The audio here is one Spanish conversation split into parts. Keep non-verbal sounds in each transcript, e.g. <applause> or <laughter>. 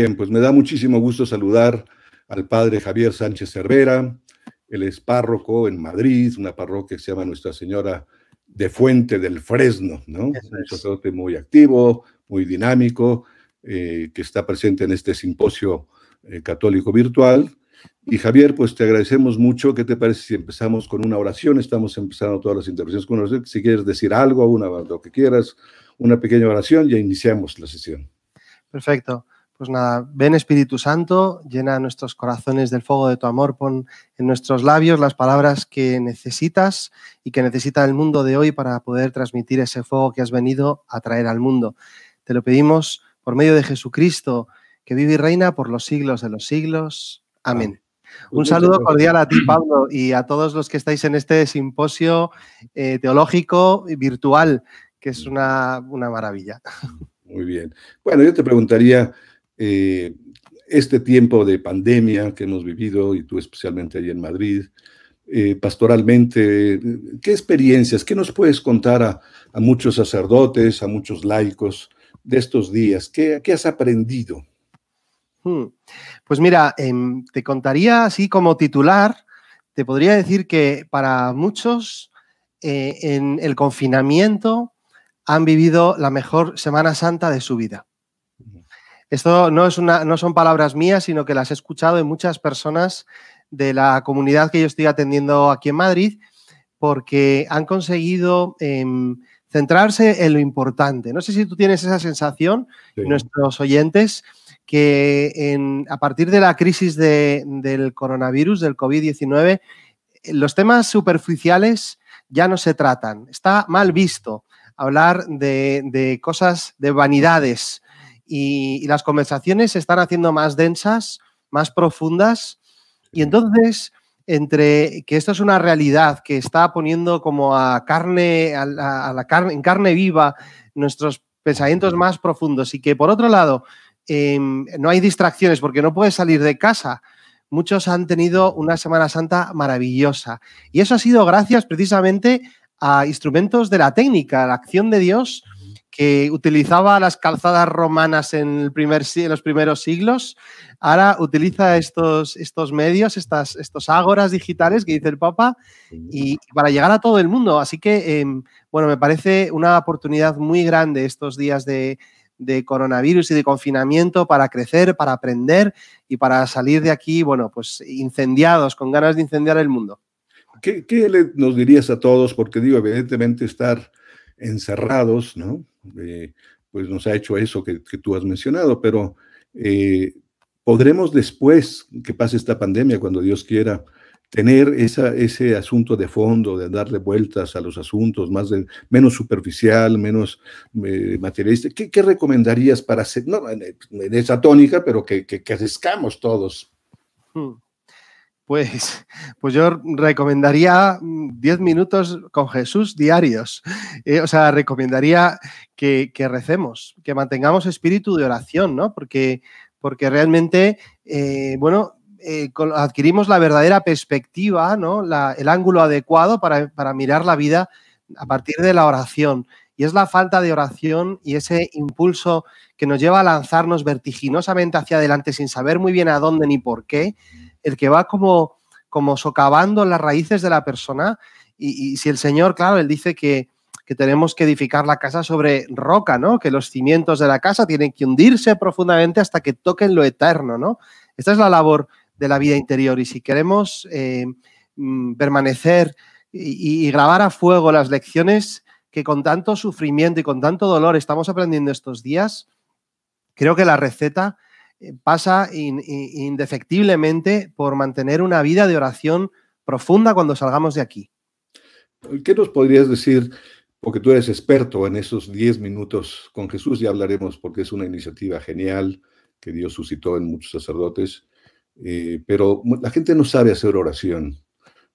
bien, pues me da muchísimo gusto saludar al padre Javier Sánchez Cervera. Él es párroco en Madrid, una parroquia que se llama Nuestra Señora de Fuente del Fresno, ¿no? Un sacerdote muy activo, muy dinámico, eh, que está presente en este simposio eh, católico virtual. Y Javier, pues te agradecemos mucho. ¿Qué te parece si empezamos con una oración? Estamos empezando todas las intervenciones con una oración. Si quieres decir algo, una, lo que quieras, una pequeña oración, ya iniciamos la sesión. Perfecto. Pues nada, ven Espíritu Santo, llena nuestros corazones del fuego de tu amor, pon en nuestros labios las palabras que necesitas y que necesita el mundo de hoy para poder transmitir ese fuego que has venido a traer al mundo. Te lo pedimos por medio de Jesucristo, que vive y reina por los siglos de los siglos. Amén. Un saludo cordial a ti, Pablo, y a todos los que estáis en este simposio eh, teológico y virtual, que es una, maravilla. Muy bien. Bueno, yo te preguntaría, eh, este tiempo de pandemia que hemos vivido, y tú especialmente ahí en Madrid, eh, pastoralmente, ¿qué experiencias, qué nos puedes contar a, muchos sacerdotes, a muchos laicos de estos días? ¿Qué, has aprendido? Hmm. Pues mira, em, te contaría así como titular, te podría decir que para muchos eh, en el confinamiento han vivido la mejor Semana Santa de su vida. Esto no, es una, no son palabras mías, sino que las he escuchado en muchas personas de la comunidad que yo estoy atendiendo aquí en Madrid, porque han conseguido em, centrarse en lo importante. No sé si tú tienes esa sensación, nuestros oyentes, que a partir de la crisis del coronavirus, del COVID-19, los temas superficiales ya no se tratan. Está mal visto hablar de, cosas, de vanidades, y, las conversaciones se están haciendo más densas, más profundas, y entonces entre que esto es una realidad que está poniendo como a carne, a la carne, en carne viva nuestros pensamientos más profundos y que por otro lado Em, no hay distracciones porque no puedes salir de casa. Muchos han tenido una Semana Santa maravillosa. Y eso ha sido gracias precisamente a instrumentos de la técnica, la acción de Dios, que utilizaba las calzadas romanas en, el primer, los primeros siglos, ahora utiliza estos, estos medios, estas, estos ágoras digitales que dice el Papa, y para llegar a todo el mundo. Así que, em, bueno, me parece una oportunidad muy grande estos días de, de coronavirus y de confinamiento para crecer, para aprender y para salir de aquí, bueno, pues incendiados, con ganas de incendiar el mundo. ¿Qué, nos dirías a todos? Porque digo, evidentemente estar encerrados, ¿no? Eh, pues nos ha hecho eso que, tú has mencionado, pero eh, podremos después que pase esta pandemia, cuando Dios quiera, tener esa, ese asunto de fondo, de darle vueltas a los asuntos, más menos superficial, menos eh, materialista. ¿Qué, recomendarías para hacer, no en esa tónica, pero que, que, todos? Hmm. Pues, pues yo recomendaría 10 minutos con Jesús diarios. Eh, o sea, recomendaría que, recemos, que mantengamos espíritu de oración, ¿no? Porque, porque realmente, eh, bueno, eh, adquirimos la verdadera perspectiva, ¿no? el ángulo adecuado para, mirar la vida a partir de la oración. Y es la falta de oración y ese impulso que nos lleva a lanzarnos vertiginosamente hacia adelante sin saber muy bien a dónde ni por qué, el que va como, como socavando las raíces de la persona. Y, si el Señor, claro, Él dice que, que tenemos que edificar la casa sobre roca, ¿no? Que los cimientos de la casa tienen que hundirse profundamente hasta que toquen lo eterno, ¿no? Esta es la labor de la vida interior. Y si queremos eh, mm, permanecer y, grabar a fuego las lecciones que con tanto sufrimiento y con tanto dolor estamos aprendiendo estos días, creo que la receta eh, pasa indefectiblemente por mantener una vida de oración profunda cuando salgamos de aquí. ¿Qué nos podrías decir? Porque tú eres experto en esos 10 minutos con Jesús, ya hablaremos porque es una iniciativa genial que Dios suscitó en muchos sacerdotes. Eh, pero la gente no sabe hacer oración.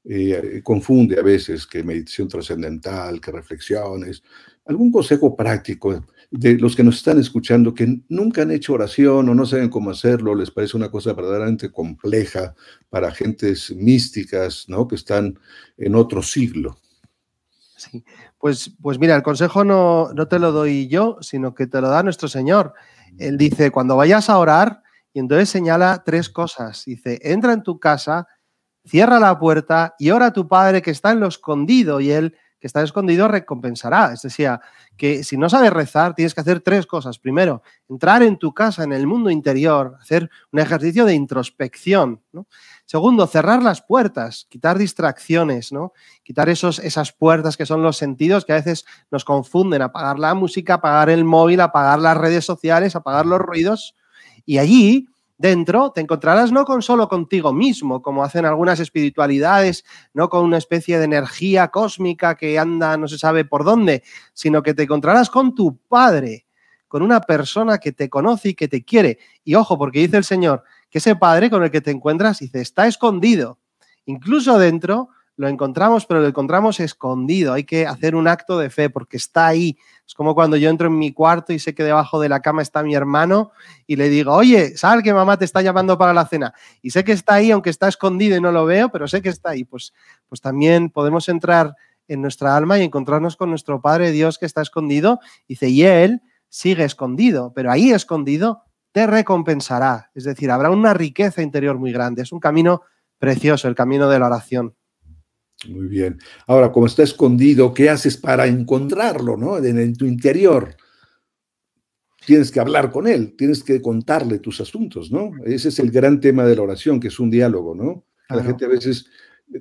Eh, confunde a veces que meditación trascendental, que reflexiones. ¿Algún consejo práctico de los que nos están escuchando que nunca han hecho oración o no saben cómo hacerlo, les parece una cosa verdaderamente compleja para gentes místicas, ¿no? Que están en otro siglo. Sí, pues, pues mira, el consejo no, no te lo doy yo, sino que te lo da nuestro Señor. Él dice, cuando vayas a orar, Y entonces señala tres cosas. Dice, entra en tu casa, cierra la puerta y ora a tu padre que está en lo escondido y él que está escondido recompensará. Es decir, que si no sabes rezar, tienes que hacer tres cosas. Primero, entrar en tu casa, en el mundo interior, hacer un ejercicio de introspección. Segundo, cerrar las puertas, quitar distracciones, ¿no? quitar esos, esas puertas que son los sentidos que a veces nos confunden, apagar la música, apagar el móvil, apagar las redes sociales, apagar los ruidos. Y allí dentro te encontrarás no con solo contigo mismo, como hacen algunas espiritualidades, no con una especie de energía cósmica que anda no se sabe por dónde, sino que te encontrarás con tu Padre, con una persona que te conoce y que te quiere. Y ojo, porque dice el Señor que ese Padre con el que te encuentras, dice, está escondido. Incluso dentro lo encontramos, pero lo encontramos escondido. Hay que hacer un acto de fe porque está ahí. Es como cuando yo entro en mi cuarto y sé que debajo de la cama está mi hermano y le digo, oye, sal que mamá te está llamando para la cena. Y sé que está ahí, aunque está escondido y no lo veo, pero sé que está ahí. Pues, pues también podemos entrar en nuestra alma y encontrarnos con nuestro Padre Dios que está escondido. Dice, y Él sigue escondido, pero ahí escondido te recompensará. Es decir, habrá una riqueza interior muy grande. Es un camino precioso, el camino de la oración. Muy bien. Ahora, como está escondido, ¿qué haces para encontrarlo, no? En, tu interior. Tienes que hablar con él, tienes que contarle tus asuntos, ¿no? Ese es el gran tema de la oración, que es un diálogo, ¿no? La gente a veces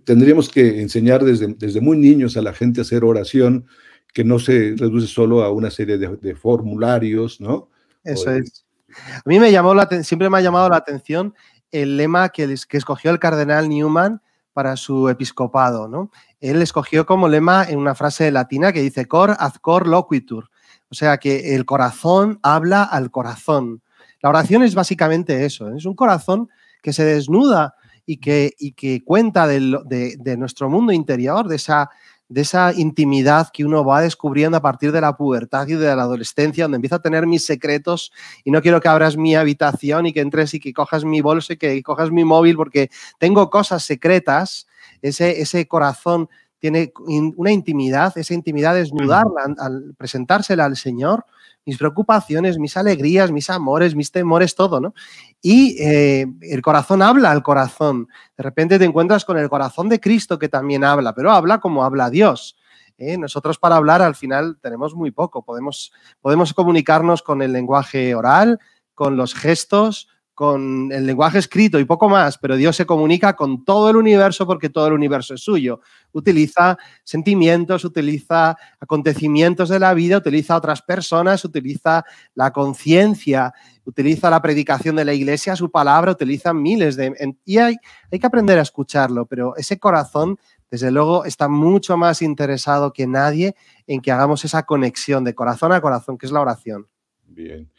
tendríamos que enseñar desde, desde muy niños a la gente a hacer oración, que no se reduce solo a una serie de, formularios, ¿no? Eso es. A mí me llamó la, siempre me ha llamado la atención el lema que, que escogió el cardenal Newman, para su episcopado. ¿no? Él escogió como lema en una frase latina que dice cor ad cor loquitur, o sea que el corazón habla al corazón. La oración es básicamente eso, ¿eh? es un corazón que se desnuda y que, y que cuenta de, de nuestro mundo interior, de esa de esa intimidad que uno va descubriendo a partir de la pubertad y de la adolescencia, donde empiezo a tener mis secretos y no quiero que abras mi habitación y que entres y que cojas mi bolso y que cojas mi móvil porque tengo cosas secretas, ese, ese corazón tiene una intimidad, esa intimidad desnudarla al presentársela al Señor, mis preocupaciones, mis alegrías, mis amores, mis temores, todo, ¿no? Y eh, el corazón habla al corazón. De repente te encuentras con el corazón de Cristo que también habla, pero habla como habla Dios. ¿eh? Nosotros para hablar al final tenemos muy poco. Podemos, podemos comunicarnos con el lenguaje oral, con los gestos, con el lenguaje escrito y poco más, pero Dios se comunica con todo el universo porque todo el universo es suyo. Utiliza sentimientos, utiliza acontecimientos de la vida, utiliza otras personas, utiliza la conciencia, utiliza la predicación de la iglesia, su palabra, utiliza miles de... y hay, hay que aprender a escucharlo, pero ese corazón, desde luego, está mucho más interesado que nadie en que hagamos esa conexión de corazón a corazón, que es la oración. Bien.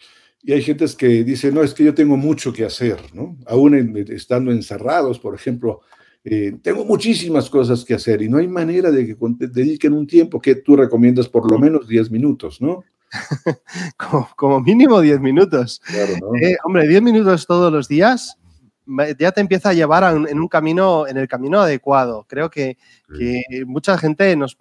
Y hay gente que dice, no, es que yo tengo mucho que hacer, ¿no? Aún estando encerrados, por ejemplo, eh, tengo muchísimas cosas que hacer y no hay manera de que dediquen un tiempo que tú recomiendas por lo menos 10 minutos, ¿no? <laughs> como, mínimo 10 minutos. Claro, ¿no? Eh, hombre, 10 minutos todos los días ya te empieza a llevar en un camino, en el camino adecuado. Creo que, mucha gente nos,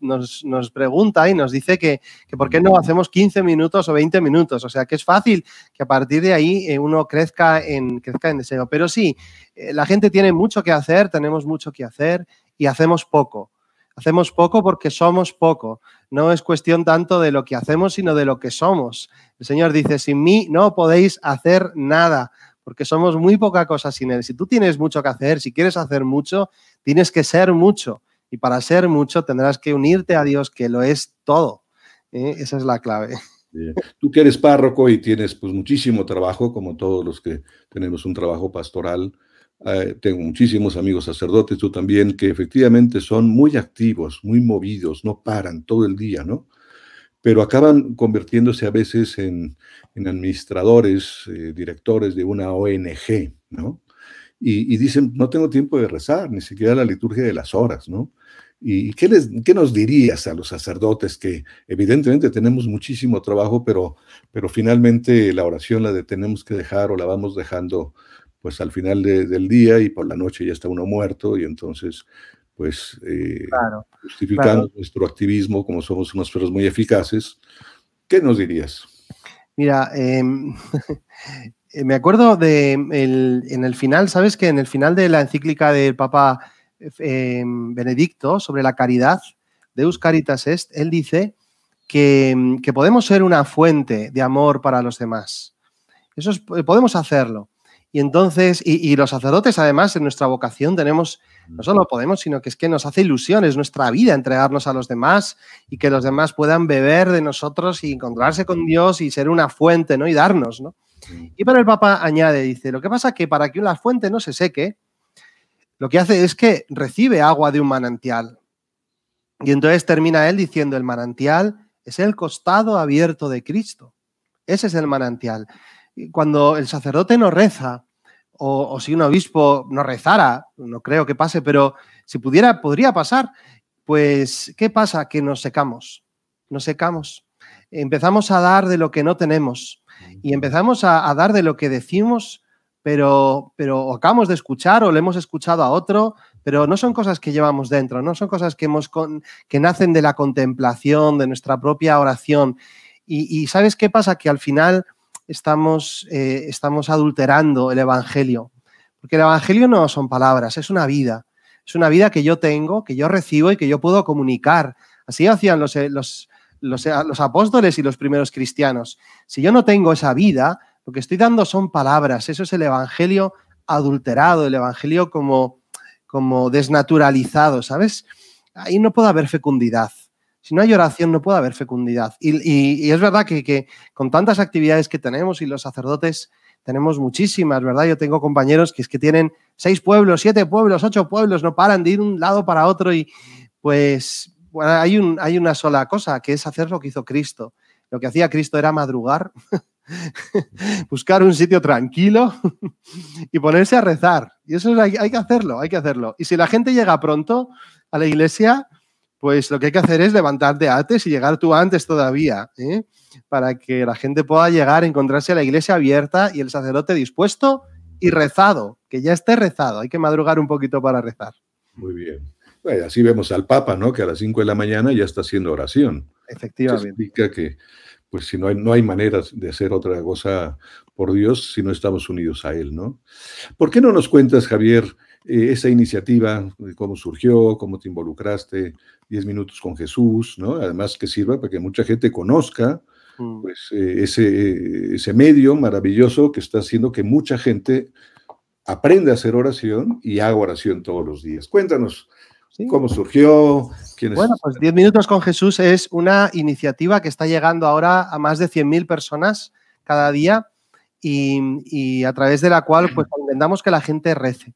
pregunta y nos dice que, por qué no hacemos 15 minutos o 20 minutos. O sea, que es fácil que a partir de ahí eh, uno crezca en, crezca en deseo. Pero sí, eh, la gente tiene mucho que hacer, tenemos mucho que hacer y hacemos poco. Hacemos poco porque somos poco. No es cuestión tanto de lo que hacemos, sino de lo que somos. El Señor dice, sin mí no podéis hacer nada porque somos muy poca cosa sin Él. Si tú tienes mucho que hacer, si quieres hacer mucho, tienes que ser mucho. Y para ser mucho tendrás que unirte a Dios, que lo es todo. ¿eh? Esa es la clave. Tú que eres párroco y tienes pues muchísimo trabajo, como todos los que tenemos un trabajo pastoral, eh, tengo muchísimos amigos sacerdotes, tú también, que efectivamente son muy activos, muy movidos, no paran todo el día, ¿no? pero acaban convirtiéndose a veces en, administradores, eh, directores de una ONG, ¿no? Y, dicen, no tengo tiempo de rezar, ni siquiera la liturgia de las horas, ¿no? ¿Y qué, les, qué nos dirías a los sacerdotes que evidentemente tenemos muchísimo trabajo, pero, pero finalmente la oración la tenemos que dejar o la vamos dejando pues al final del día y por la noche ya está uno muerto y entonces pues eh, justificando nuestro activismo como somos unos perros muy eficaces. ¿Qué nos dirías? Mira, em, <laughs> eh, me acuerdo de en el final, ¿sabes? Que en el final de la encíclica del Papa eh, Benedicto sobre la caridad, Deus Caritas Est, él dice que, podemos ser una fuente de amor para los demás. Eso podemos hacerlo. Y entonces, y, los sacerdotes además en nuestra vocación tenemos, no solo podemos, sino que es que nos hace ilusión, es nuestra vida entregarnos a los demás y que los demás puedan beber de nosotros y encontrarse con Dios y ser una fuente, ¿no? Y darnos, ¿no? Y para el Papa añade, dice, lo que pasa es que para que una fuente no se seque, lo que hace es que recibe agua de un manantial. Y entonces termina él diciendo, el manantial es el costado abierto de Cristo. Ese es el manantial cuando el sacerdote no reza, o, si un obispo no rezara, no creo que pase, pero si pudiera, podría pasar, pues, ¿qué pasa? Que nos secamos, nos secamos. Empezamos a dar de lo que no tenemos y empezamos a, dar de lo que decimos, pero, pero acabamos de escuchar o le hemos escuchado a otro, pero no son cosas que llevamos dentro, no son cosas que, hemos que nacen de la contemplación, de nuestra propia oración. Y, y, ¿sabes qué pasa? Que al final estamos, eh, estamos adulterando el Evangelio. Porque el Evangelio no son palabras, es una vida. Es una vida que yo tengo, que yo recibo y que yo puedo comunicar. Así hacían los, eh, los, los, eh, los apóstoles y los primeros cristianos. Si yo no tengo esa vida, lo que estoy dando son palabras. Eso es el Evangelio adulterado, el Evangelio como, como desnaturalizado, ¿sabes? Ahí no puede haber fecundidad. Si no hay oración, no puede haber fecundidad. Y, es verdad que, con tantas actividades que tenemos y los sacerdotes tenemos muchísimas, ¿verdad? Yo tengo compañeros que es que tienen seis pueblos, siete pueblos, ocho pueblos, no paran de ir un lado para otro y pues hay, un, hay una sola cosa, que es hacer lo que hizo Cristo. Lo que hacía Cristo era madrugar, <laughs> buscar un sitio tranquilo <laughs> y ponerse a rezar. Y eso hay, hay que hacerlo, hay que hacerlo. Y si la gente llega pronto a la iglesia, pues lo que hay que hacer es levantarte antes y llegar tú antes todavía, ¿eh? para que la gente pueda llegar, encontrarse a la iglesia abierta y el sacerdote dispuesto y rezado, que ya esté rezado. Hay que madrugar un poquito para rezar. Muy bien. así vemos al Papa, ¿no? Que a las 5 de la mañana ya está haciendo oración. Efectivamente. Eso significa que, pues si no hay, no hay maneras de hacer otra cosa por Dios si no estamos unidos a Él, ¿no? ¿Por qué no nos cuentas, Javier, eh, esa iniciativa, cómo surgió, cómo te involucraste, 10 minutos con Jesús, ¿no? Además que sirva para que mucha gente conozca mm. pues, eh, ese, ese medio maravilloso que está haciendo que mucha gente aprenda a hacer oración y haga oración todos los días. Cuéntanos cómo surgió. ¿quiénes... Bueno, pues 10 minutos con Jesús es una iniciativa que está llegando ahora a más de 100.000 personas cada día y, y, a través de la cual pues intentamos que la gente rece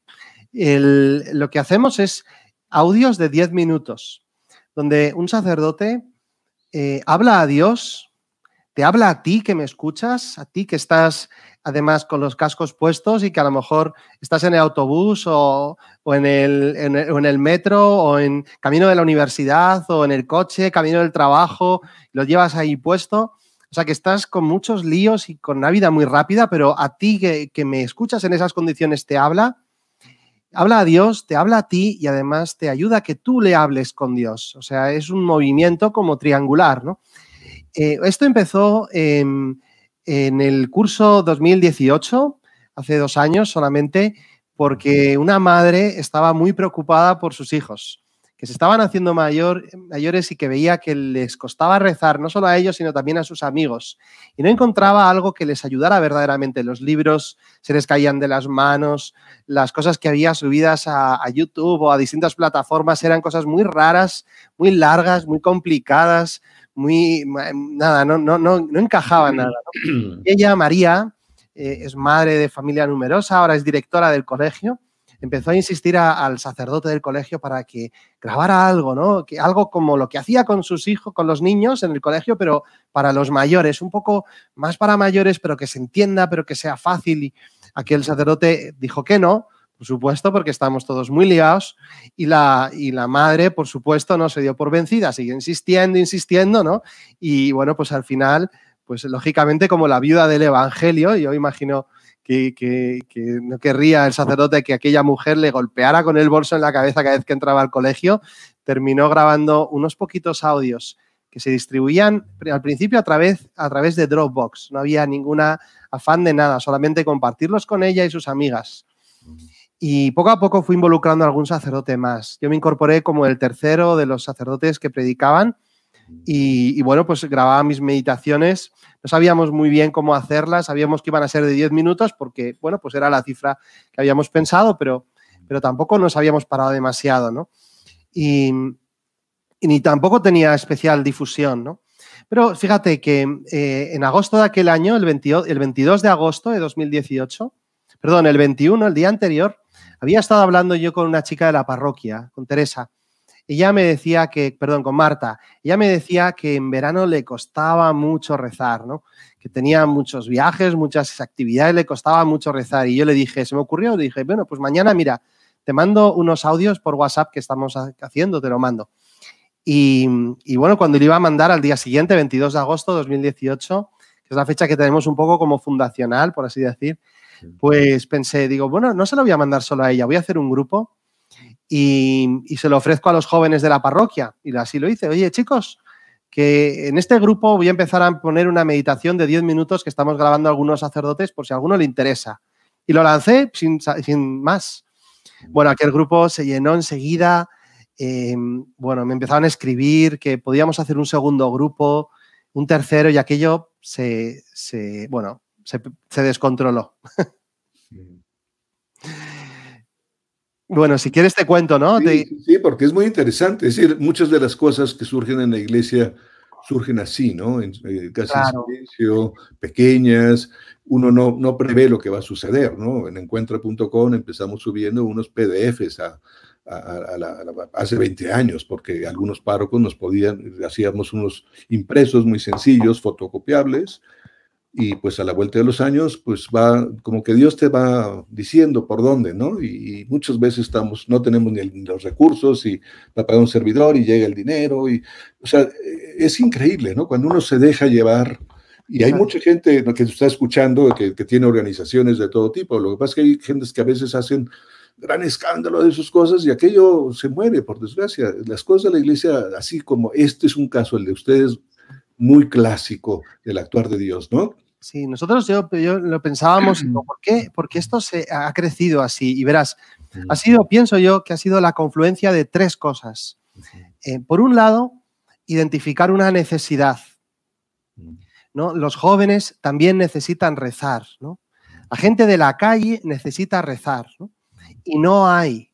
lo que hacemos es audios de 10 minutos, donde un sacerdote eh, habla a Dios, te habla a ti que me escuchas, a ti que estás además con los cascos puestos y que a lo mejor estás en el autobús o, en, el, en, el, metro o en camino de la universidad o en el coche, camino del trabajo, lo llevas ahí puesto. O sea que estás con muchos líos y con una vida muy rápida, pero a ti que, que me escuchas en esas condiciones te habla habla a Dios, te habla a ti y además te ayuda a que tú le hables con Dios. O sea, es un movimiento como triangular, ¿no? Eh, esto empezó en, en el curso 2018, hace dos años solamente, porque una madre estaba muy preocupada por sus hijos que se estaban haciendo mayor, mayores y que veía que les costaba rezar, no solo a ellos, sino también a sus amigos. Y no encontraba algo que les ayudara verdaderamente. Los libros se les caían de las manos, las cosas que había subidas a, YouTube o a distintas plataformas eran cosas muy raras, muy largas, muy complicadas, muy... nada, no, no, no, no encajaba nada. Y <clears throat> ella, María, eh, es madre de familia numerosa, ahora es directora del colegio empezó a insistir al sacerdote del colegio para que grabara algo, ¿no? Que algo como lo que hacía con sus hijos, con los niños en el colegio, pero para los mayores, un poco más para mayores, pero que se entienda, pero que sea fácil. Y aquel sacerdote dijo que no, por supuesto, porque estamos todos muy liados, y la, y la madre, por supuesto, no se dio por vencida, sigue insistiendo, insistiendo, ¿no? Y bueno, pues al final, pues lógicamente como la viuda del Evangelio, yo imagino que, no querría el sacerdote que aquella mujer le golpeara con el bolso en la cabeza cada vez que entraba al colegio, terminó grabando unos poquitos audios que se distribuían al principio a través, a través de Dropbox. No había ninguna afán de nada, solamente compartirlos con ella y sus amigas. Y poco a poco fui involucrando a algún sacerdote más. Yo me incorporé como el tercero de los sacerdotes que predicaban y, bueno, pues grababa mis meditaciones. No sabíamos muy bien cómo hacerlas, sabíamos que iban a ser de 10 minutos porque, bueno, pues era la cifra que habíamos pensado, pero, pero tampoco nos habíamos parado demasiado, ¿no? Y, ni tampoco tenía especial difusión, ¿no? Pero fíjate que eh, en agosto de aquel año, el 22, el 22 de agosto de 2018, perdón, el 21, el día anterior, había estado hablando yo con una chica de la parroquia, con Teresa. Ella me decía que, perdón, con Marta, ella me decía que en verano le costaba mucho rezar, ¿no? Que tenía muchos viajes, muchas actividades, le costaba mucho rezar. Y yo le dije, se me ocurrió, le dije, bueno, pues mañana, mira, te mando unos audios por WhatsApp que estamos haciendo, te lo mando. Y, bueno, cuando le iba a mandar al día siguiente, 22 de agosto de 2018, que es la fecha que tenemos un poco como fundacional, por así decir, pues pensé, digo, bueno, no se lo voy a mandar solo a ella, voy a hacer un grupo y, se lo ofrezco a los jóvenes de la parroquia. Y así lo hice. Oye, chicos, que en este grupo voy a empezar a poner una meditación de 10 minutos que estamos grabando algunos sacerdotes por si a alguno le interesa. Y lo lancé sin, sin más. Bueno, aquel grupo se llenó enseguida. Eh, bueno, me empezaron a escribir que podíamos hacer un segundo grupo, un tercero y aquello se, se bueno, se descontroló. <laughs> Bueno, si quieres te cuento, ¿no? Sí, porque es muy interesante. Es decir, muchas de las cosas que surgen en la iglesia surgen así, ¿no? En, eh, casi en silencio, pequeñas. Uno no, no prevé lo que va a suceder, ¿no? En encuentra.com empezamos subiendo unos PDFs a, hace 20 años, porque algunos párrocos nos podían, hacíamos unos impresos muy sencillos, fotocopiables, y pues a la vuelta de los años, pues va, como que Dios te va diciendo por dónde, ¿no? Y, muchas veces estamos, no tenemos ni, los recursos y va a pagar un servidor y llega el dinero, y, o sea, es increíble, ¿no? Cuando uno se deja llevar, y hay mucha gente que está escuchando que, que tiene organizaciones de todo tipo, lo que pasa es que hay gente que a veces hacen gran escándalo de sus cosas y aquello se muere, por desgracia. Las cosas de la iglesia, así como este es un caso, el de ustedes, muy clásico del actuar de Dios, ¿no? Sí, nosotros yo, lo pensábamos, <clears throat> ¿por qué? Porque esto se ha crecido así. Y verás, ha sido, pienso yo, que ha sido la confluencia de tres cosas. Eh, por un lado, identificar una necesidad. ¿no? Los jóvenes también necesitan rezar. ¿no? La gente de la calle necesita rezar. Y no hay,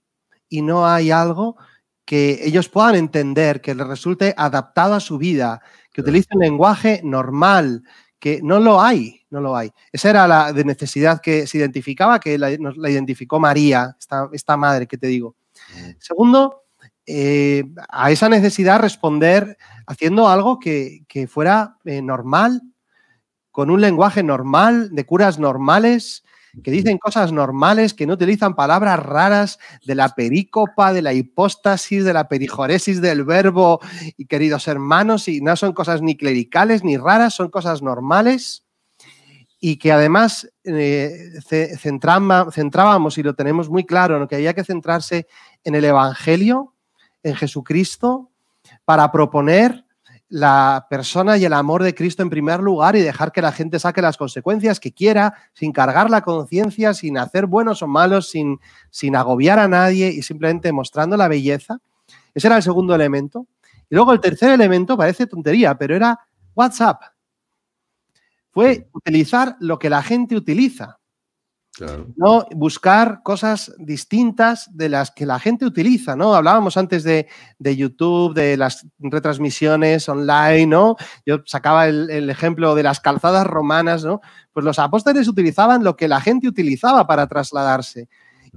y no hay algo que ellos puedan entender, que les resulte adaptado a su vida, que utilicen lenguaje normal, que no lo hay, no lo hay. Esa era la de necesidad que se identificaba, que la, la identificó María, esta, esta, madre que te digo. Segundo, eh, a esa necesidad responder haciendo algo que, que fuera eh, normal, con un lenguaje normal, de curas normales, que dicen cosas normales, que no utilizan palabras raras de la perícopa, de la hipóstasis, de la perijoresis del verbo, y queridos hermanos, y no son cosas ni clericales ni raras, son cosas normales y que además eh, centrábamos y lo tenemos muy claro, ¿no? que había que centrarse en el Evangelio, en Jesucristo, para proponer la persona y el amor de Cristo en primer lugar y dejar que la gente saque las consecuencias que quiera, sin cargar la conciencia, sin hacer buenos o malos, sin, sin agobiar a nadie y simplemente mostrando la belleza. Ese era el segundo elemento. Y luego el tercer elemento parece tontería, pero era WhatsApp. Fue utilizar lo que la gente utiliza. ¿No? Buscar cosas distintas de las que la gente utiliza, ¿no? Hablábamos antes de, YouTube, de las retransmisiones online, ¿no? Yo sacaba el, ejemplo de las calzadas romanas, ¿no? Pues los apóstoles utilizaban lo que la gente utilizaba para trasladarse.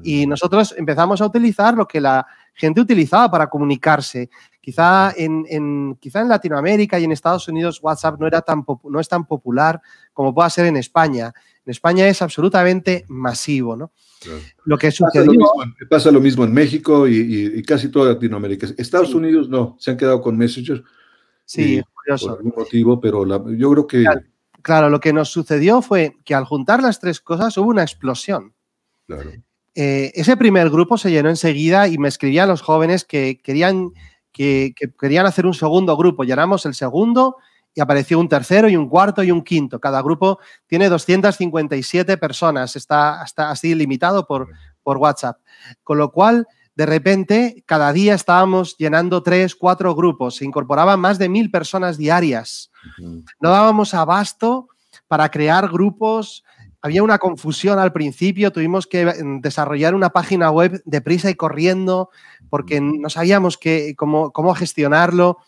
Y nosotros empezamos a utilizar lo que la gente utilizaba para comunicarse. Quizá en, quizá en Latinoamérica y en Estados Unidos WhatsApp no, era tan, no es tan popular como pueda ser en España. En España es absolutamente masivo, ¿no? Lo que sucedió... Pasa lo mismo, en México y, casi toda Latinoamérica. Estados Unidos no, se han quedado con Messenger. Sí, curioso. Por algún motivo, pero yo creo que... Claro, lo que nos sucedió fue que al juntar las tres cosas hubo una explosión. Claro. Eh, ese primer grupo se llenó enseguida y me escribían los jóvenes que querían que, querían hacer un segundo grupo. Llenamos el segundo y apareció un tercero y un cuarto y un quinto. Cada grupo tiene 257 personas, está, así limitado por, por WhatsApp. Con lo cual, de repente, cada día estábamos llenando tres, cuatro grupos. Se incorporaban más de mil personas diarias. No dábamos abasto para crear grupos. Había una confusión al principio, tuvimos que mm, desarrollar una página web deprisa y corriendo porque no sabíamos cómo, cómo gestionarlo.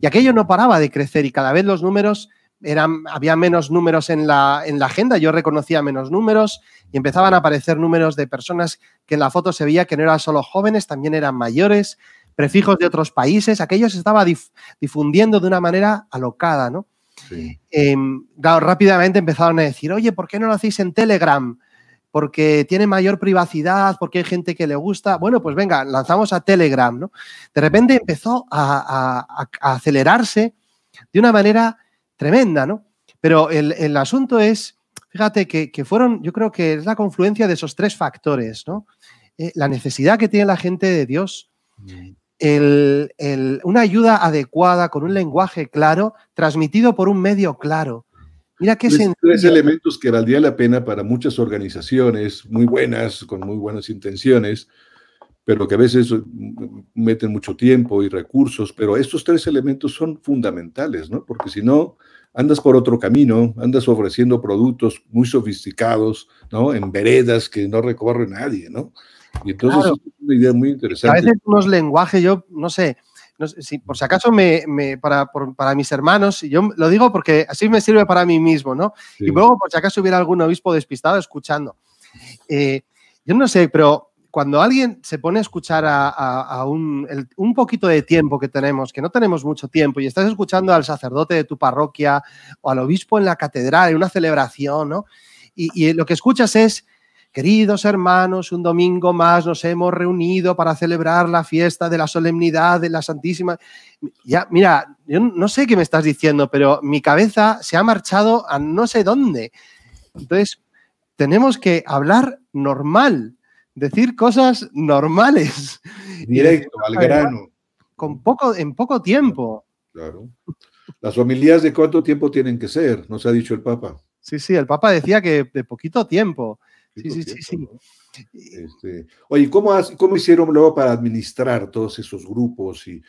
Y aquello no paraba de crecer y cada vez los números eran, había menos números en la, en la agenda, yo reconocía menos números y empezaban a aparecer números de personas que en la foto se veía que no eran solo jóvenes, también eran mayores, prefijos de otros países, aquello se estaba difundiendo de una manera alocada, ¿no? Em, rápidamente empezaron a decir, oye, ¿por qué no lo hacéis en Telegram? Porque tiene mayor privacidad, porque hay gente que le gusta. Bueno, pues venga, lanzamos a Telegram, ¿no? De repente empezó a, acelerarse de una manera tremenda, ¿no? Pero el, asunto es, fíjate que, fueron, yo creo que es la confluencia de esos tres factores, ¿no? Eh, la necesidad que tiene la gente de Dios, mm una ayuda adecuada con un lenguaje claro, transmitido por un medio claro. Mira qué tres, tres elementos que valdría la pena para muchas organizaciones muy buenas, con muy buenas intenciones, pero que a veces meten mucho tiempo y recursos, pero estos tres elementos son fundamentales, ¿no? Porque si no, andas por otro camino, andas ofreciendo productos muy sofisticados, ¿no? En veredas que no recorre nadie, ¿no? Y entonces es una idea muy interesante. A veces unos lenguajes, yo no sé, si por si acaso me, para, para, mis hermanos, y yo lo digo porque así me sirve para mí mismo, ¿no? Y luego, por si acaso hubiera algún obispo despistado escuchando. Eh, yo no sé, pero cuando alguien se pone a escuchar a, un, un, poquito de tiempo que tenemos, que no tenemos mucho tiempo, y estás escuchando al sacerdote de tu parroquia o al obispo en la catedral, en una celebración, ¿no? y lo que escuchas es Queridos hermanos, un domingo más nos hemos reunido para celebrar la fiesta de la solemnidad de la Santísima. Ya, mira, yo no sé qué me estás diciendo, pero mi cabeza se ha marchado a no sé dónde. Entonces, tenemos que hablar normal, decir cosas normales. Directo, al grano. Con poco, en poco tiempo. Claro. Las familias de cuánto tiempo tienen que ser, nos ha dicho el Papa. Sí, sí, el Papa decía que de poquito tiempo. Sí, sí, sí, sí. Este, oye, ¿cómo, ¿cómo hicieron luego para administrar todos esos grupos? Y,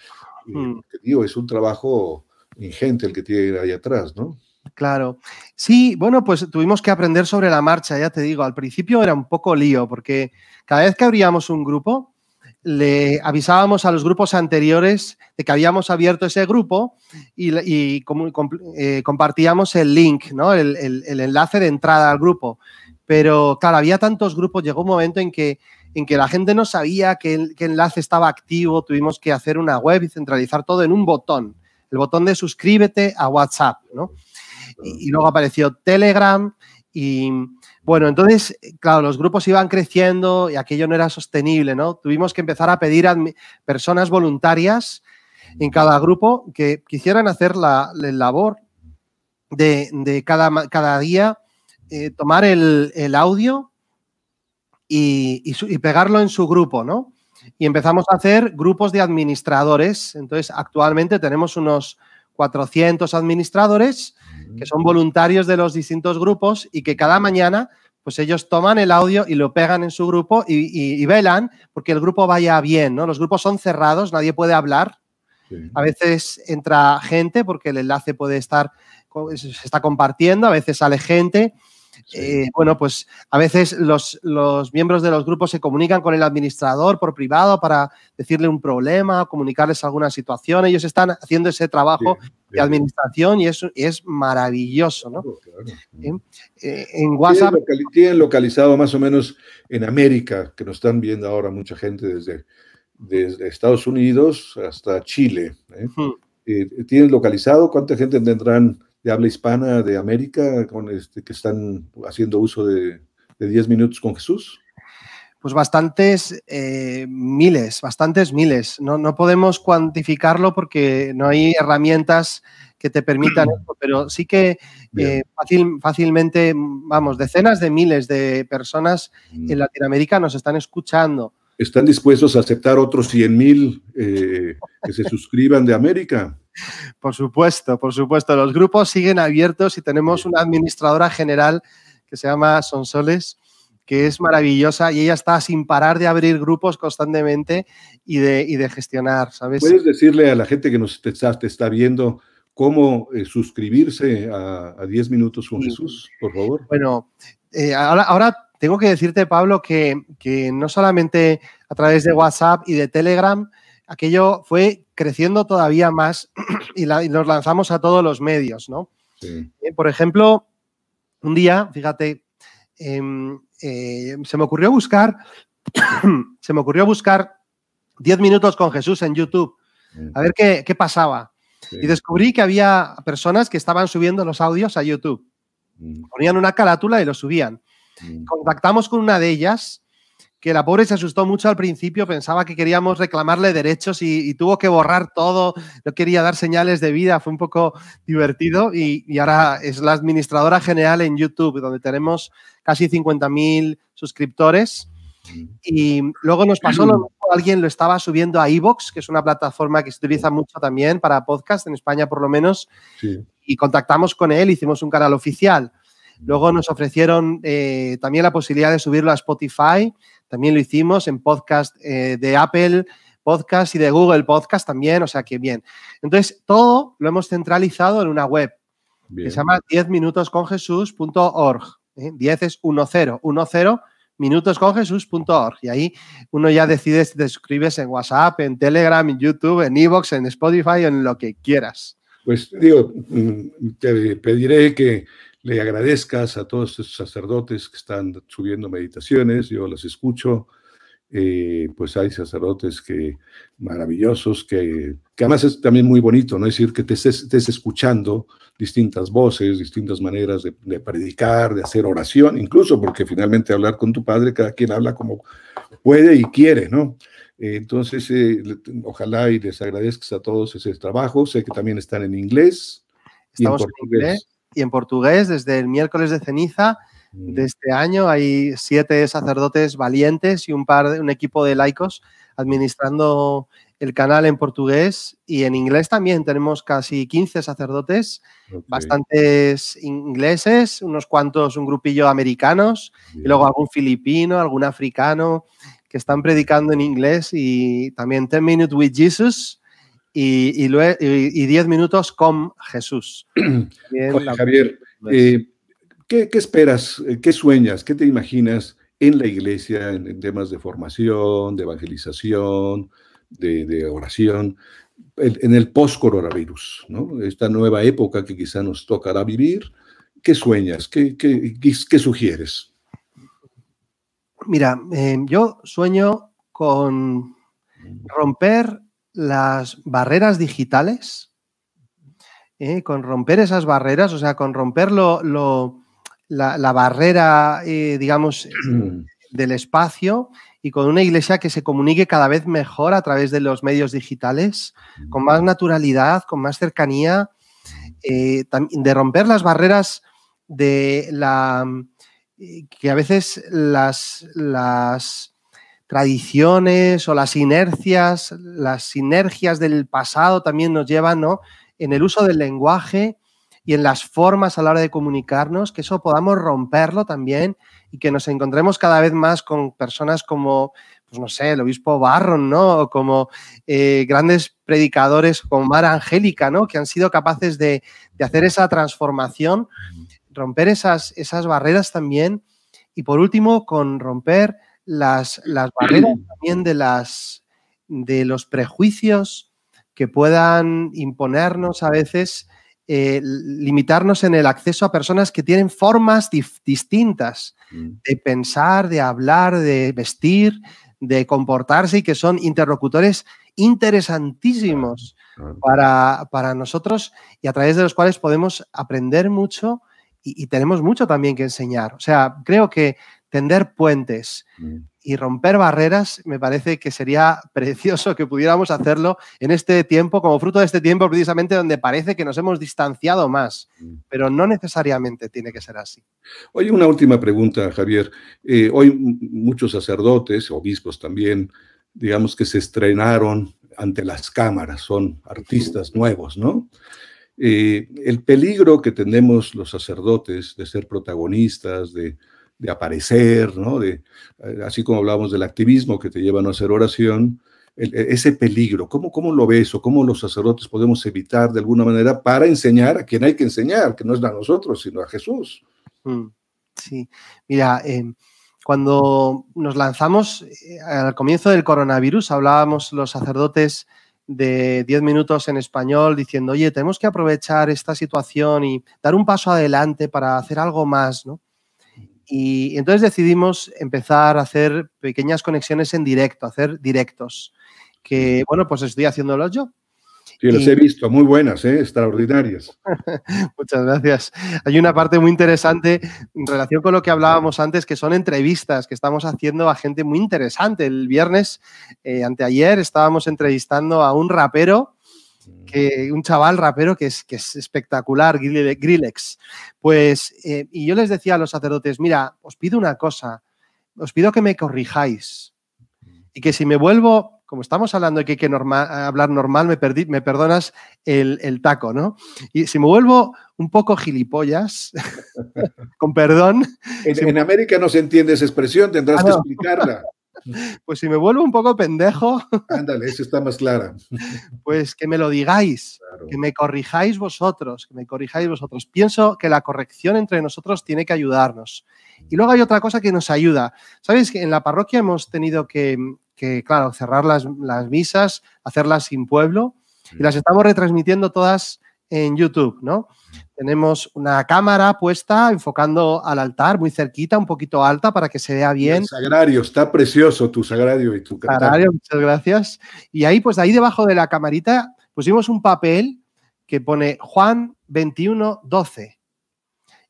mm. digo, es un trabajo ingente el que tiene ahí atrás, ¿no? Claro. Sí, bueno, pues tuvimos que aprender sobre la marcha, ya te digo. Al principio era un poco lío, porque cada vez que abríamos un grupo, le avisábamos a los grupos anteriores de que habíamos abierto ese grupo y, eh, compartíamos el link, ¿no? el, enlace de entrada al grupo. Pero claro, había tantos grupos, llegó un momento en que, en que la gente no sabía qué, enlace estaba activo, tuvimos que hacer una web y centralizar todo en un botón, el botón de suscríbete a WhatsApp, ¿no? Y, luego apareció Telegram y bueno, entonces, claro, los grupos iban creciendo y aquello no era sostenible, ¿no? Tuvimos que empezar a pedir a personas voluntarias en cada grupo que quisieran hacer la, labor de, de cada, cada día eh, tomar el, audio y, pegarlo en su grupo, ¿no? Y empezamos a hacer grupos de administradores. Entonces, actualmente tenemos unos 400 administradores que son voluntarios de los distintos grupos y que cada mañana, pues ellos toman el audio y lo pegan en su grupo y, velan porque el grupo vaya bien, ¿no? Los grupos son cerrados, nadie puede hablar. A veces entra gente porque el enlace puede estar, se está compartiendo, a veces sale gente eh, bueno, pues a veces los, miembros de los grupos se comunican con el administrador por privado para decirle un problema, comunicarles alguna situación. Ellos están haciendo ese trabajo de administración y es, es maravilloso, ¿no? ¿Eh? Eh, en WhatsApp. Tienen, localizado más o menos en América, que nos están viendo ahora mucha gente desde, desde Estados Unidos hasta Chile. ¿Tienen localizado cuánta gente tendrán? De habla hispana de América con este, que están haciendo uso de, 10 minutos con Jesús? Pues bastantes eh, miles, bastantes miles. No, no, podemos cuantificarlo porque no hay herramientas que te permitan <clears throat> eso, pero sí que eh, fácil, fácilmente, vamos, decenas de miles de personas en mm. Latinoamérica nos están escuchando. ¿Están dispuestos a aceptar otros 100 mil eh, que se <laughs> suscriban de América? Por supuesto, por supuesto. Los grupos siguen abiertos y tenemos una administradora general que se llama Sonsoles, que es maravillosa y ella está sin parar de abrir grupos constantemente y de, de gestionar, ¿sabes? ¿Puedes decirle a la gente que nos está, te está viendo cómo eh, suscribirse a, 10 minutos con Jesús, por favor? Bueno, eh, ahora, ahora, tengo que decirte, Pablo, que, no solamente a través de WhatsApp y de Telegram, aquello fue creciendo todavía más <clears throat> y, nos lanzamos a todos los medios, ¿no? Eh, por ejemplo, un día, fíjate, em, se me ocurrió buscar, <clears throat> se me ocurrió buscar 10 minutos con Jesús en YouTube, a ver qué, qué pasaba. Y descubrí que había personas que estaban subiendo los audios a YouTube. Mm. Ponían una carátula y lo subían. Mm. Contactamos con una de ellas, que la pobre se asustó mucho al principio, pensaba que queríamos reclamarle derechos y, tuvo que borrar todo, no quería dar señales de vida, fue un poco divertido y, y ahora es la administradora general en YouTube, donde tenemos casi 50.000 suscriptores y luego nos pasó lo alguien lo estaba subiendo a Evox, que es una plataforma que se utiliza mucho también para podcast, en España por lo menos, y contactamos con él, hicimos un canal oficial. Luego nos ofrecieron eh, también la posibilidad de subirlo a Spotify, también lo hicimos en podcast eh, de Apple Podcast y de Google Podcast también, o sea que bien. Entonces, todo lo hemos centralizado en una web que se llama 10minutosconjesus.org. 10 ¿eh? es 10, 10, 10 minutosconjesus.org y ahí uno ya decide si te suscribes en WhatsApp, en Telegram, en YouTube, en Evox, en Spotify, en lo que quieras. Pues digo, mm, te pediré que le agradezcas a todos estos sacerdotes que están subiendo meditaciones, yo las escucho, eh, pues hay sacerdotes que maravillosos, que, que, además es también muy bonito, ¿no? Es decir, que te estés, escuchando distintas voces, distintas maneras de, predicar, de hacer oración, incluso porque finalmente hablar con tu padre, cada quien habla como puede y quiere, ¿no? Eh, entonces, eh, ojalá y les agradezcas a todos ese trabajo. Sé que también están en inglés y en portugués. Y en portugués desde el miércoles de ceniza de este año. Hay siete sacerdotes valientes y un par de, un equipo de laicos administrando el canal en portugués y en inglés también. Tenemos casi 15 sacerdotes, bastantes ingleses, unos cuantos, un grupillo americanos y luego algún filipino, algún africano que están predicando en inglés y también 10 Minutes with Jesus y, y, 10 minutos con Jesús. <clears throat> Javier, eh, ¿Qué, esperas? Eh, ¿Qué sueñas? ¿Qué te imaginas en la iglesia en, temas de formación, de evangelización, de, oración, en, el post-coronavirus, ¿no? esta nueva época que quizá nos tocará vivir? ¿Qué sueñas? ¿Qué, qué, sugieres? Mira, eh, yo sueño con romper las barreras digitales, eh, con romper esas barreras, o sea, con romper lo, la, barrera, eh, digamos, <clears throat> del espacio y con una iglesia que se comunique cada vez mejor a través de los medios digitales, con más naturalidad, con más cercanía, eh, de romper las barreras de la que a veces las, las tradiciones o las inercias, las sinergias del pasado también nos llevan ¿no? en el uso del lenguaje y en las formas a la hora de comunicarnos, que eso podamos romperlo también y que nos encontremos cada vez más con personas como, pues no sé, el obispo Barron, ¿no? O como eh, grandes predicadores como Mara Angélica, ¿no? Que han sido capaces de, hacer esa transformación, romper esas, esas barreras también. Y por último, con romper las, las barreras <clears throat> también de, las, de los prejuicios que puedan imponernos a veces eh, limitarnos en el acceso a personas que tienen formas distintas mm. de pensar, de hablar, de vestir, de comportarse y que son interlocutores interesantísimos Para, para, nosotros y a través de los cuales podemos aprender mucho y, tenemos mucho también que enseñar. O sea, creo que tender puentes mm. y romper barreras, me parece que sería <laughs> precioso que pudiéramos hacerlo en este tiempo, como fruto de este tiempo precisamente donde parece que nos hemos distanciado más, mm. pero no necesariamente tiene que ser así. Oye, una última pregunta, Javier. Eh, hoy muchos sacerdotes, obispos también, digamos que se estrenaron ante las cámaras, son artistas nuevos, ¿no? Eh, el peligro que tenemos los sacerdotes de ser protagonistas, de de aparecer, ¿no? De, eh, así como hablamos del activismo que te lleva a no hacer oración, e, ese peligro, ¿cómo, ¿cómo lo ves o cómo los sacerdotes podemos evitar de alguna manera para enseñar a quien hay que enseñar, que no es a nosotros, sino a Jesús? Mm, sí, mira, em, cuando nos lanzamos eh, al comienzo del coronavirus, hablábamos los sacerdotes de 10 minutos en español diciendo, oye, tenemos que aprovechar esta situación y dar un paso adelante para hacer algo más, ¿no? Y entonces decidimos empezar a hacer pequeñas conexiones en directo, hacer directos, que bueno, pues estoy haciéndolos yo. Sí, los he visto, muy buenas, ¿eh? extraordinarias. <laughs> Muchas gracias. Hay una parte muy interesante en relación con lo que hablábamos antes, que son entrevistas que estamos haciendo a gente muy interesante. El viernes, eh, anteayer, estábamos entrevistando a un rapero que un chaval rapero que es, que es espectacular, Grillex. Pues, eh, y yo les decía a los sacerdotes, mira, os pido una cosa, os pido que me corrijáis y que si me vuelvo, como estamos hablando de que hay que hablar normal, me, perdí, me perdonas el, taco, ¿no? Y si me vuelvo un poco gilipollas, <laughs> con perdón. En, América no se entiende esa expresión, tendrás ah, que explicarla. <laughs> <laughs> Pues si me vuelvo un poco pendejo. <laughs> Ándale, eso está más clara. Pues que me lo digáis, que me corrijáis vosotros, que me corrijáis vosotros. Pienso que la corrección entre nosotros tiene que ayudarnos. Y luego hay otra cosa que nos ayuda. Sabes que en la parroquia hemos tenido que, claro, cerrar las, las misas, hacerlas sin pueblo y las estamos retransmitiendo todas en YouTube, ¿no? Tenemos una cámara puesta enfocando al altar, muy cerquita, un poquito alta para que se vea bien. El sagrario, está precioso tu sagrario y tu Sagrario, muchas gracias. Y ahí, pues ahí debajo de la camarita pusimos un papel que pone Juan 21, 12.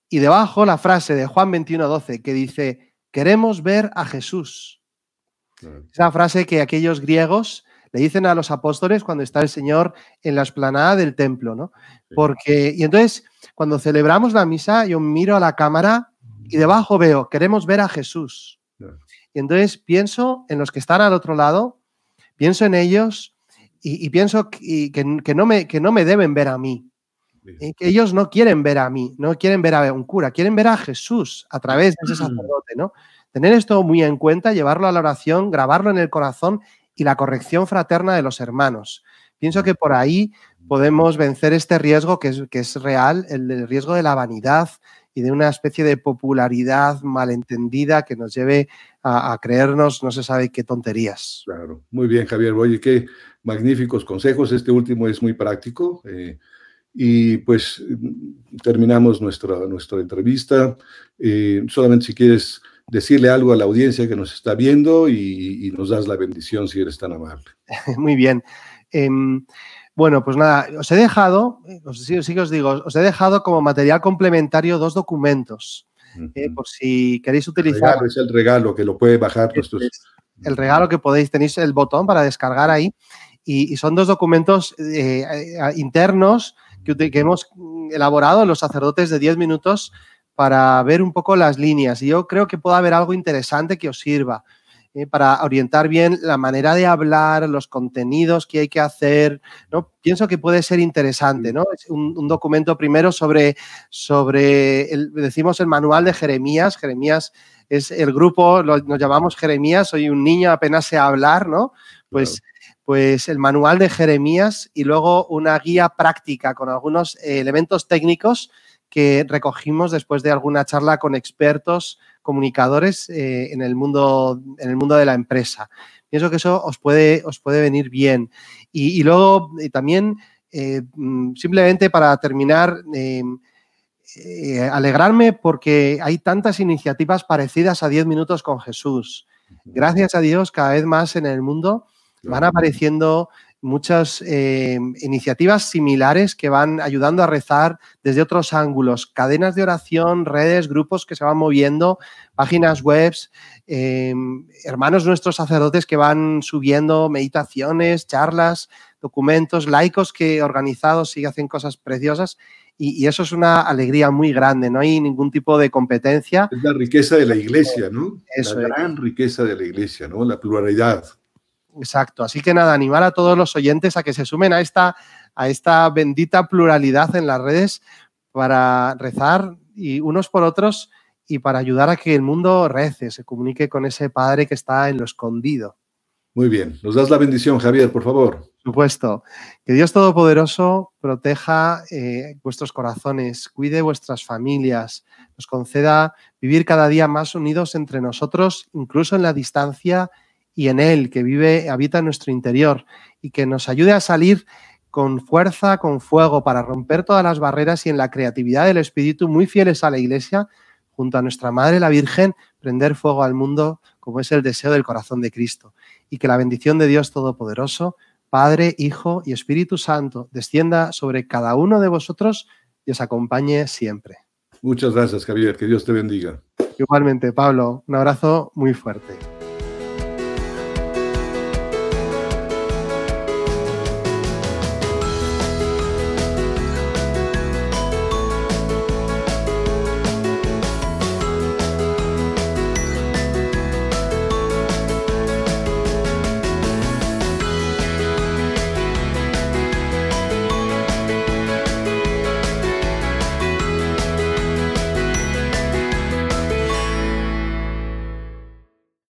Y debajo la frase de Juan 21, 12 que dice, queremos ver a Jesús. Esa frase que aquellos griegos le dicen a los apóstoles cuando está el Señor en la esplanada del templo, ¿no? Porque, y entonces, cuando celebramos la misa, yo miro a la cámara y debajo veo, queremos ver a Jesús. Y entonces pienso en los que están al otro lado, pienso en ellos y, pienso que, que, no me, que no me deben ver a mí. Eh, que ellos no quieren ver a mí, no quieren ver a un cura, quieren ver a Jesús a través de ese sacerdote, ¿no? Tener esto muy en cuenta, llevarlo a la oración, grabarlo en el corazón y la corrección fraterna de los hermanos. Pienso que por ahí podemos vencer este riesgo que es, que es real, el, riesgo de la vanidad y de una especie de popularidad malentendida que nos lleve a, creernos no se sabe qué tonterías. Claro, muy bien Javier, oye, qué magníficos consejos, este último es muy práctico. Eh, y pues terminamos nuestra, nuestra entrevista. Eh, solamente si quieres decirle algo a la audiencia que nos está viendo y, nos das la bendición si eres tan amable. <laughs> Muy bien. Em, bueno, pues nada, os he dejado, sí, sí, os digo, os he dejado como material complementario dos documentos, eh, por si queréis utilizar. es el regalo que lo puede bajar. el regalo que podéis, tenéis el botón para descargar ahí, y, son dos documentos eh, eh, internos que, que, hemos elaborado los sacerdotes de 10 minutos para ver un poco las líneas. Y yo creo que puede haber algo interesante que os sirva ¿eh? para orientar bien la manera de hablar, los contenidos que hay que hacer. ¿no? Pienso que puede ser interesante. ¿no? Es un, documento primero sobre, sobre el, decimos, el manual de Jeremías. Jeremías es el grupo, nos llamamos Jeremías, soy un niño, apenas sé hablar, ¿no? Pues pues el manual de Jeremías y luego una guía práctica con algunos elementos técnicos que recogimos después de alguna charla con expertos comunicadores eh, en, el mundo, en el mundo de la empresa. Pienso que eso os puede, os puede venir bien. Y, luego también, eh, mm, simplemente para terminar, em, eh, alegrarme porque hay tantas iniciativas parecidas a 10 minutos con Jesús. Gracias a Dios, cada vez más en el mundo van apareciendo muchas eh, iniciativas similares que van ayudando a rezar desde otros ángulos, cadenas de oración, redes, grupos que se van moviendo, páginas web, eh, hermanos nuestros sacerdotes que van subiendo meditaciones, charlas, documentos, laicos que organizados y hacen cosas preciosas. Y, eso es una alegría muy grande, no hay ningún tipo de competencia. Es la riqueza de la iglesia, ¿no? la gran riqueza de la iglesia, ¿no? La pluralidad. Exacto. Así que nada, animar a todos los oyentes a que se sumen a esta, a esta bendita pluralidad en las redes para rezar y unos por otros y para ayudar a que el mundo rece, se comunique con ese Padre que está en lo escondido. Muy bien. Nos das la bendición, Javier, por favor. Por supuesto. Que Dios Todopoderoso proteja eh, vuestros corazones, cuide vuestras familias, nos conceda vivir cada día más unidos entre nosotros, incluso en la distancia y en Él, que vive, habita en nuestro interior y que nos ayude a salir con fuerza, con fuego, para romper todas las barreras y en la creatividad del Espíritu, muy fieles a la Iglesia, junto a nuestra Madre la Virgen, prender fuego al mundo como es el deseo del corazón de Cristo. Y que la bendición de Dios Todopoderoso, Padre, Hijo y Espíritu Santo, descienda sobre cada uno de vosotros y os acompañe siempre. Muchas gracias, Javier. Que Dios te bendiga. Igualmente, Pablo, un abrazo muy fuerte.